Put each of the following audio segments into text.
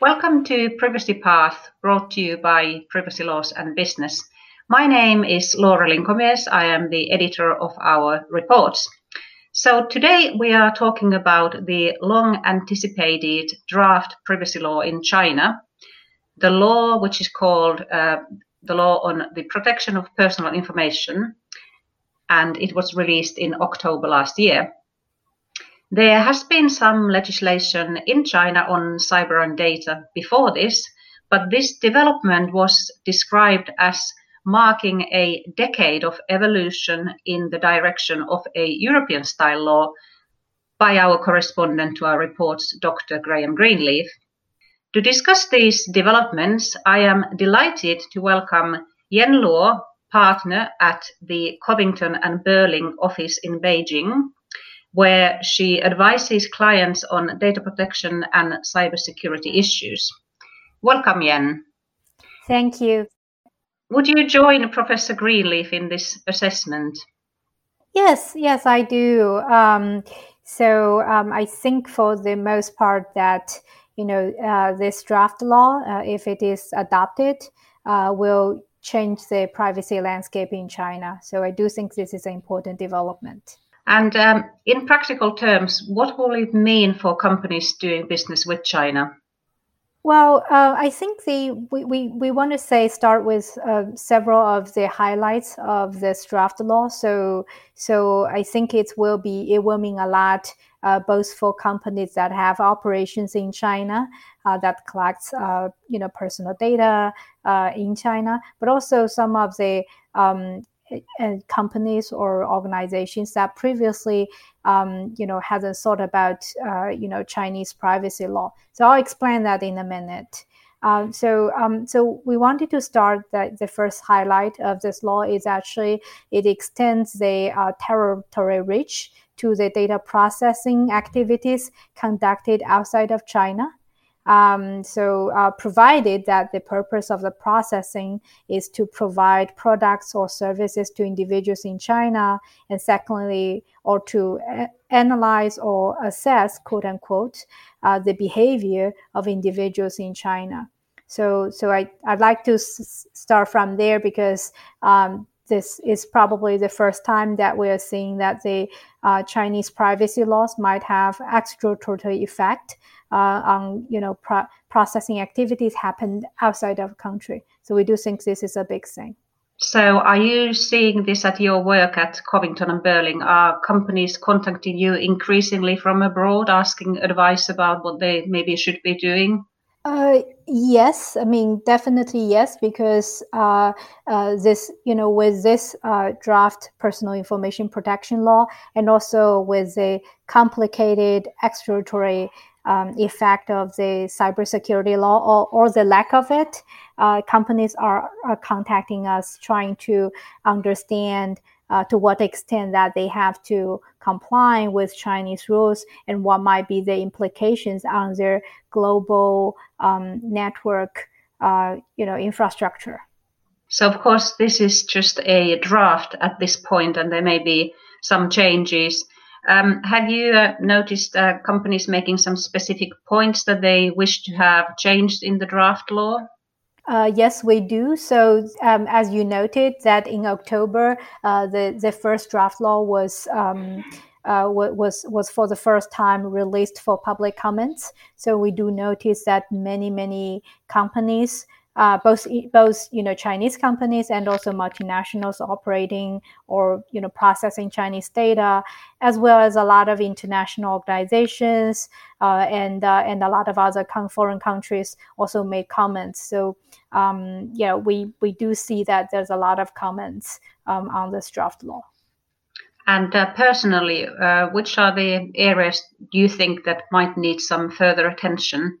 Welcome to Privacy Path, brought to you by Privacy Laws and Business. My name is Laura Linkomies. I am the editor of our reports. So today we are talking about the long anticipated draft privacy law in China, the law which is called uh, the law on the protection of personal information, and it was released in October last year. There has been some legislation in China on cyber and data before this, but this development was described as marking a decade of evolution in the direction of a European style law by our correspondent to our reports, Dr. Graham Greenleaf. To discuss these developments, I am delighted to welcome Yan Luo, partner at the Covington and Burling office in Beijing, where she advises clients on data protection and cybersecurity issues. Welcome, Yan. Thank you. Would you join Professor Greenleaf in this assessment? Yes, yes, I do. Um, so um, I think for the most part that you know uh, this draft law, uh, if it is adopted, uh, will change the privacy landscape in China. So I do think this is an important development. And um, in practical terms, what will it mean for companies doing business with China? Well, uh, I think the we, we, we want to say start with uh, several of the highlights of this draft law. So so I think it will be it will mean a lot uh, both for companies that have operations in China uh, that collects uh, you know personal data uh, in China, but also some of the um, companies or organizations that previously, um, you know, hasn't thought about, uh, you know, Chinese privacy law. So I'll explain that in a minute. Um, so, um, so we wanted to start that the first highlight of this law is actually it extends the uh, territory reach to the data processing activities conducted outside of China. Um, so, uh, provided that the purpose of the processing is to provide products or services to individuals in China, and secondly, or to a- analyze or assess, quote unquote, uh, the behavior of individuals in China. So, so I, I'd like to s- start from there because um, this is probably the first time that we are seeing that the uh, Chinese privacy laws might have extraterritorial effect uh, on you know pro- processing activities happen outside of country. So we do think this is a big thing. So are you seeing this at your work at Covington and Burling? Are companies contacting you increasingly from abroad, asking advice about what they maybe should be doing? Uh, yes, I mean definitely yes, because uh, uh, this you know with this uh, draft personal information protection law, and also with the complicated extraterritorial um, effect of the cybersecurity law or, or the lack of it, uh, companies are, are contacting us trying to understand uh, to what extent that they have to comply with Chinese rules and what might be the implications on their global um, network, uh, you know, infrastructure. So, of course, this is just a draft at this point, and there may be some changes. Um, have you uh, noticed uh, companies making some specific points that they wish to have changed in the draft law? Uh, yes, we do. So, um, as you noted, that in October, uh, the the first draft law was um, uh, was was for the first time released for public comments. So we do notice that many many companies uh, both both you know Chinese companies and also multinationals operating or you know processing Chinese data, as well as a lot of international organizations uh, and uh, and a lot of other foreign countries also made comments. So um, yeah, we we do see that there's a lot of comments um, on this draft law. And uh, personally, uh, which are the areas you think that might need some further attention?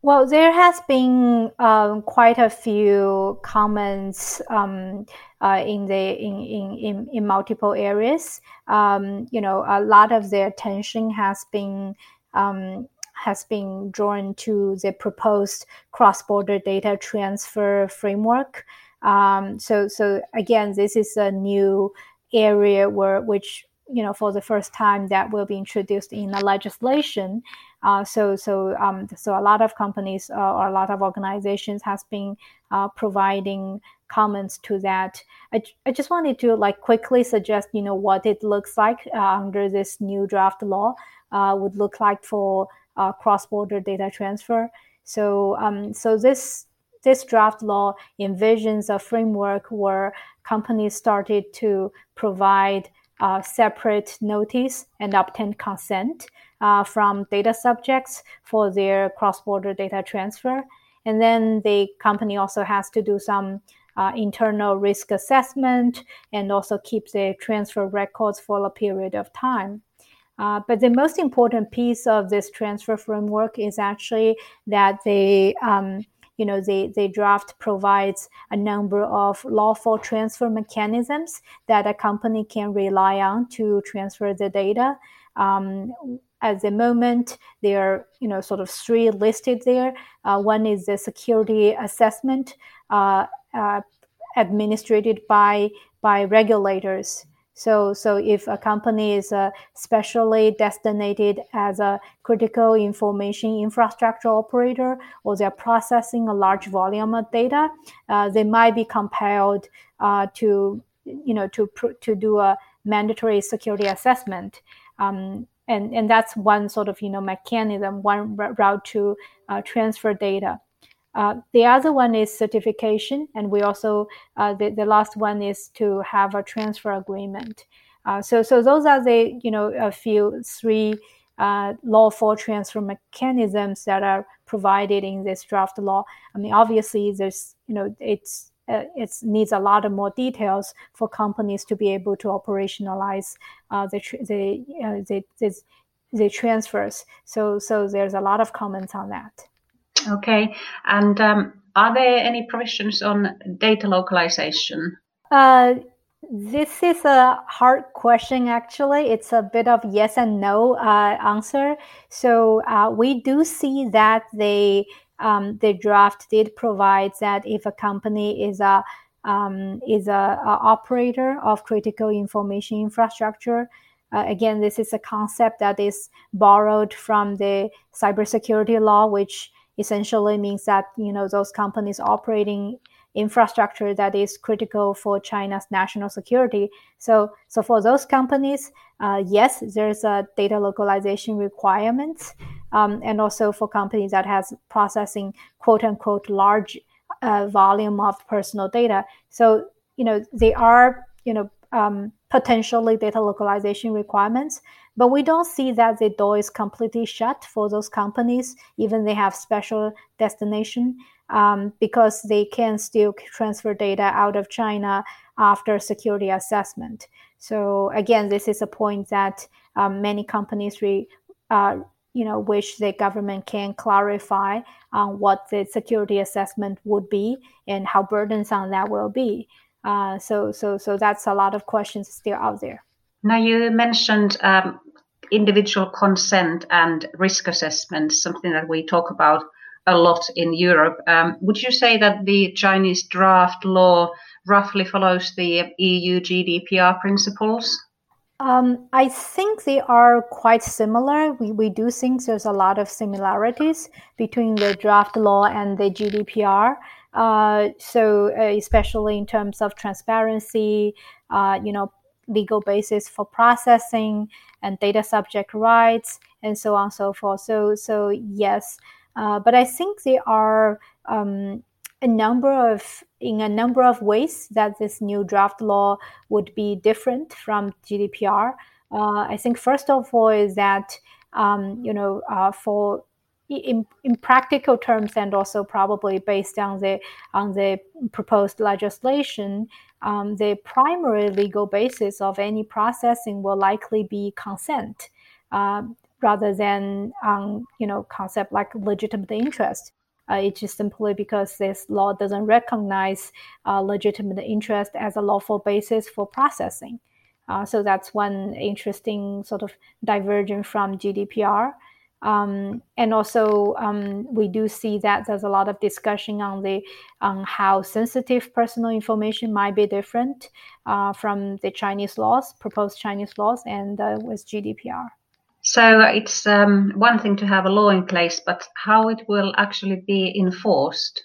Well, there has been um, quite a few comments um, uh, in the in, in, in, in multiple areas. Um, you know, a lot of the attention has been um, has been drawn to the proposed cross-border data transfer framework. Um, so, so again, this is a new area where which you know, for the first time, that will be introduced in a legislation. Uh, so, so, um, so a lot of companies uh, or a lot of organizations has been uh, providing comments to that. I, I just wanted to like quickly suggest, you know, what it looks like uh, under this new draft law uh, would look like for uh, cross-border data transfer. So, um, so this this draft law envisions a framework where companies started to provide uh, separate notice and obtain consent uh, from data subjects for their cross-border data transfer. And then the company also has to do some uh, internal risk assessment and also keep the transfer records for a period of time. Uh, but the most important piece of this transfer framework is actually that they um, you know, the, the draft provides a number of lawful transfer mechanisms that a company can rely on to transfer the data. Um, at the moment, there are, you know, sort of three listed there. Uh, one is the security assessment uh, uh, administered by, by regulators. So, so if a company is uh, specially designated as a critical information infrastructure operator, or they're processing a large volume of data, uh, they might be compelled uh, to, you know, to to do a mandatory security assessment. Um, and, and that's one sort of you know mechanism, one route to uh, transfer data. Uh, the other one is certification, and we also uh, the, the last one is to have a transfer agreement. Uh, so so those are the you know a few three uh, lawful transfer mechanisms that are provided in this draft law. I mean, obviously, there's you know it's uh, it needs a lot of more details for companies to be able to operationalize uh, the, the, the, the, the transfers. So, so there's a lot of comments on that. Okay. And um, are there any provisions on data localization? Uh, this is a hard question, actually. It's a bit of yes and no uh, answer. So uh, we do see that they, um, the draft did provide that if a company is a um, is a, a, operator of critical information infrastructure. Uh, again, this is a concept that is borrowed from the cybersecurity law, which essentially means that you know those companies operating infrastructure that is critical for China's national security. So, so for those companies, uh, yes, there's a data localization requirements, um, and also for companies that has processing quote unquote large uh, volume of personal data. So, you know, they are you know um, potentially data localization requirements, but we don't see that the door is completely shut for those companies, even they have special destination, um, because they can still transfer data out of China after security assessment. So again, this is a point that um, many companies re, uh, you know, wish the government can clarify on what the security assessment would be and how burdensome that will be. Uh, so, so, so that's a lot of questions still out there. Now you mentioned um, individual consent and risk assessment, something that we talk about a lot in Europe. Um, would you say that the Chinese draft law roughly follows the EU GDPR principles? Um, I think they are quite similar. We, we do think there's a lot of similarities between the draft law and the GDPR. Uh, so, uh, especially in terms of transparency, uh, you know, legal basis for processing and data subject rights and so on and so forth. So, so yes, uh, but I think there are um, a number of in a number of ways that this new draft law would be different from GDPR. Uh, I think first of all is that um, you know uh, for in, in practical terms and also probably based on the on the proposed legislation, um, the primary legal basis of any processing will likely be consent, uh, rather than um, you know concept like legitimate interest. Uh, it's just simply because this law doesn't recognize uh, legitimate interest as a lawful basis for processing. Uh, so that's one interesting sort of divergence from GDPR. Um, and also, um, we do see that there's a lot of discussion on the on how sensitive personal information might be different uh, from the Chinese laws, proposed Chinese laws, and uh, with GDPR. So it's um, one thing to have a law in place, but how it will actually be enforced?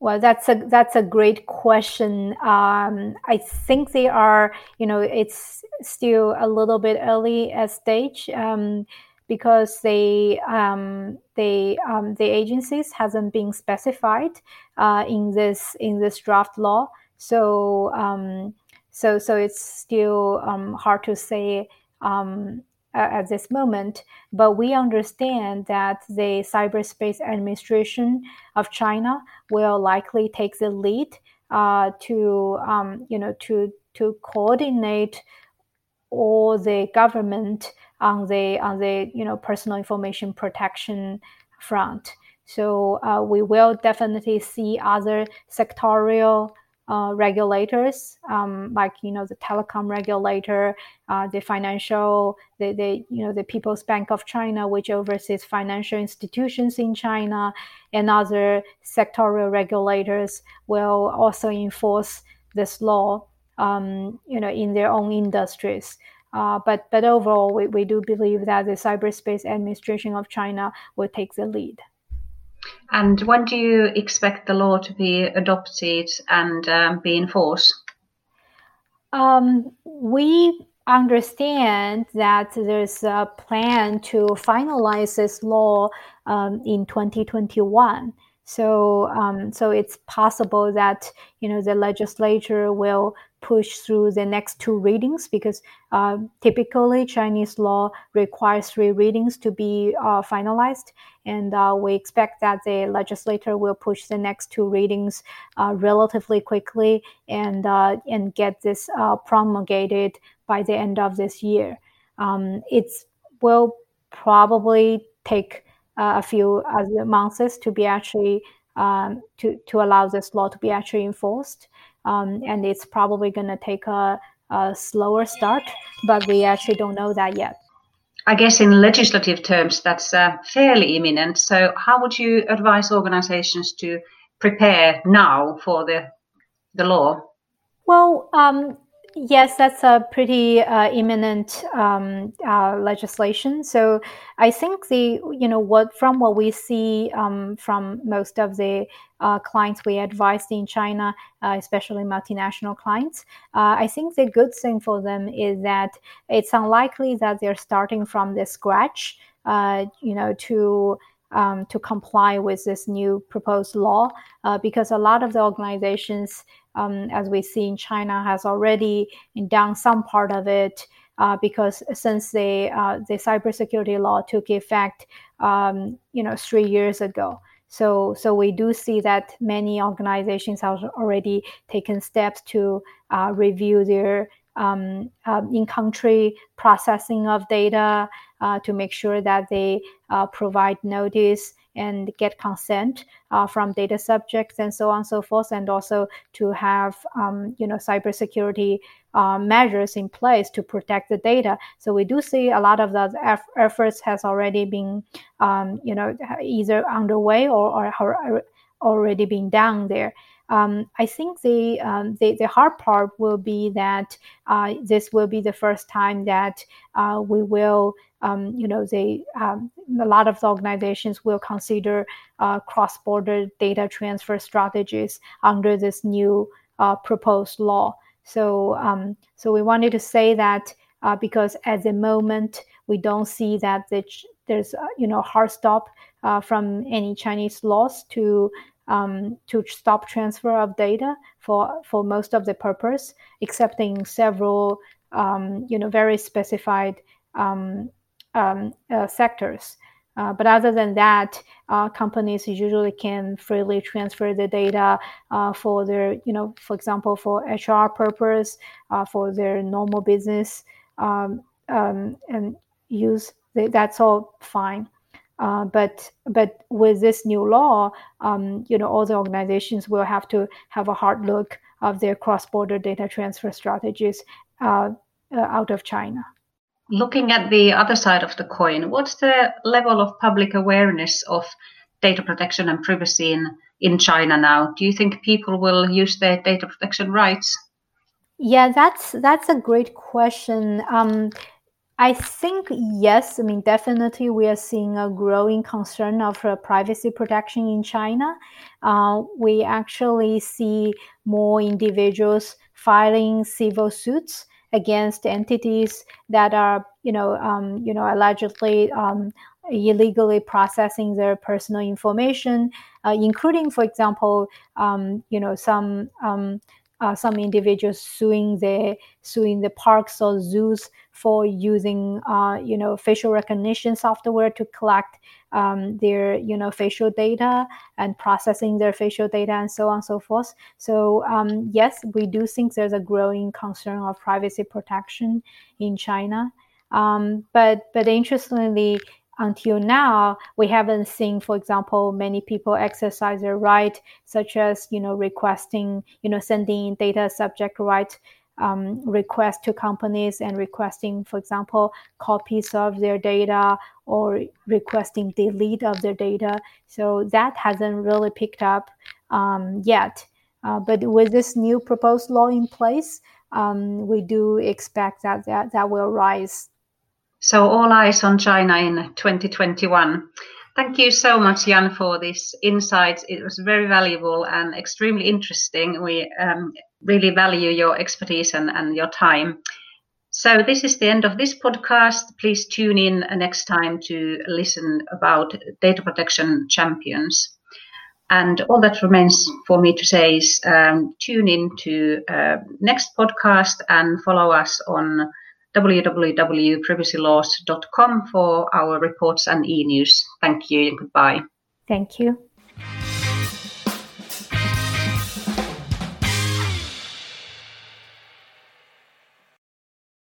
Well, that's a that's a great question. Um, I think they are, you know, it's still a little bit early at stage um, because they um, they um, the agencies hasn't been specified uh, in this in this draft law. So um, so so it's still um, hard to say at this moment, but we understand that the Cyberspace Administration of China will likely take the lead uh, to, um, you know, to to coordinate all the government on the on the you know personal information protection front. So uh, we will definitely see other sectorial uh, regulators, um, like you know the telecom regulator, uh, the financial, the, the you know the People's Bank of China, which oversees financial institutions in China, and other sectorial regulators will also enforce this law, um, you know, in their own industries. Uh, but but overall, we, we do believe that the Cyberspace Administration of China will take the lead. And when do you expect the law to be adopted and um, be enforced? Um, we understand that there's a plan to finalize this law um, in 2021. So, um, so it's possible that you know the legislature will push through the next two readings because uh, typically Chinese law requires three readings to be uh, finalized, and uh, we expect that the legislator will push the next two readings uh, relatively quickly and uh, and get this uh, promulgated by the end of this year. Um, it will probably take a few months to be actually um, to to allow this law to be actually enforced, um, and it's probably going to take a, a slower start, but we actually don't know that yet. I guess in legislative terms, that's uh, fairly imminent. So, how would you advise organizations to prepare now for the the law? Well, um, Yes, that's a pretty uh, imminent um, uh, legislation. So I think the you know what from what we see um, from most of the uh, clients we advised in China, uh, especially multinational clients, uh, I think the good thing for them is that it's unlikely that they're starting from the scratch. Uh, you know to um, to comply with this new proposed law because a lot of the organizations um, as we see in China, has already done some part of it uh, because since the uh, the cybersecurity law took effect, um, you know, three years ago. So, so we do see that many organizations have already taken steps to uh, review their um, um, in-country processing of data uh, to make sure that they uh, provide notice and get consent uh, from data subjects and so on and so forth, and also to have um, you know cybersecurity uh, measures in place to protect the data. So we do see a lot of the eff- efforts has already been um, you know either underway or, or already been done there. Um, I think the, um, the, the hard part will be that uh, this will be the first time that uh, we will um, you know, they um, a lot of the organizations will consider uh, cross-border data transfer strategies under this new uh, proposed law. So, um, so we wanted to say that uh, because at the moment we don't see that the, there's uh, you know hard stop uh, from any Chinese laws to um, to stop transfer of data for for most of the purpose, except in several um, you know very specified um, um, uh, sectors. Uh, but other than that, uh, companies usually can freely transfer the data uh, for their, you know, for example, for HR purpose, uh, for their normal business, um, um, and use that's all fine. Uh, but but with this new law, um, you know, all the organizations will have to have a hard look of their cross-border data transfer strategies out of China. Looking at the other side of the coin, what's the level of public awareness of data protection and privacy in, in China now? Do you think people will use their data protection rights? Yeah, that's that's a great question. Um, I think yes. I mean, definitely, we are seeing a growing concern of uh, privacy protection in China. Uh, we actually see more individuals filing civil suits against entities that are, you know, um, you know, allegedly um, illegally processing their personal information, uh, including, for example, um, you know, some um, uh, some individuals suing the suing the parks or zoos for using uh, you know facial recognition software to collect um, their you know facial data and processing their facial data and so on and so forth. So um, yes, we do think there's a growing concern of privacy protection in China. Um, but but interestingly, until now, we haven't seen, for example, many people exercise their right, such as you know requesting, you know, sending data subject right um, request to companies and requesting, for example, copies of their data or requesting delete of their data. So that hasn't really picked up um, yet. Uh, but with this new proposed law in place, um, we do expect that, that that will rise so all eyes on China in 2021. Thank you so much, Yan, for this insights. It was very valuable and extremely interesting. We um, really value your expertise and, and your time. So this is the end of this podcast. Please tune in next time to listen about data protection champions. And all that remains for me to say is um, tune in to uh, next podcast and follow us on www.privacylaws.com for our reports and e-news. Thank you and goodbye. Thank you.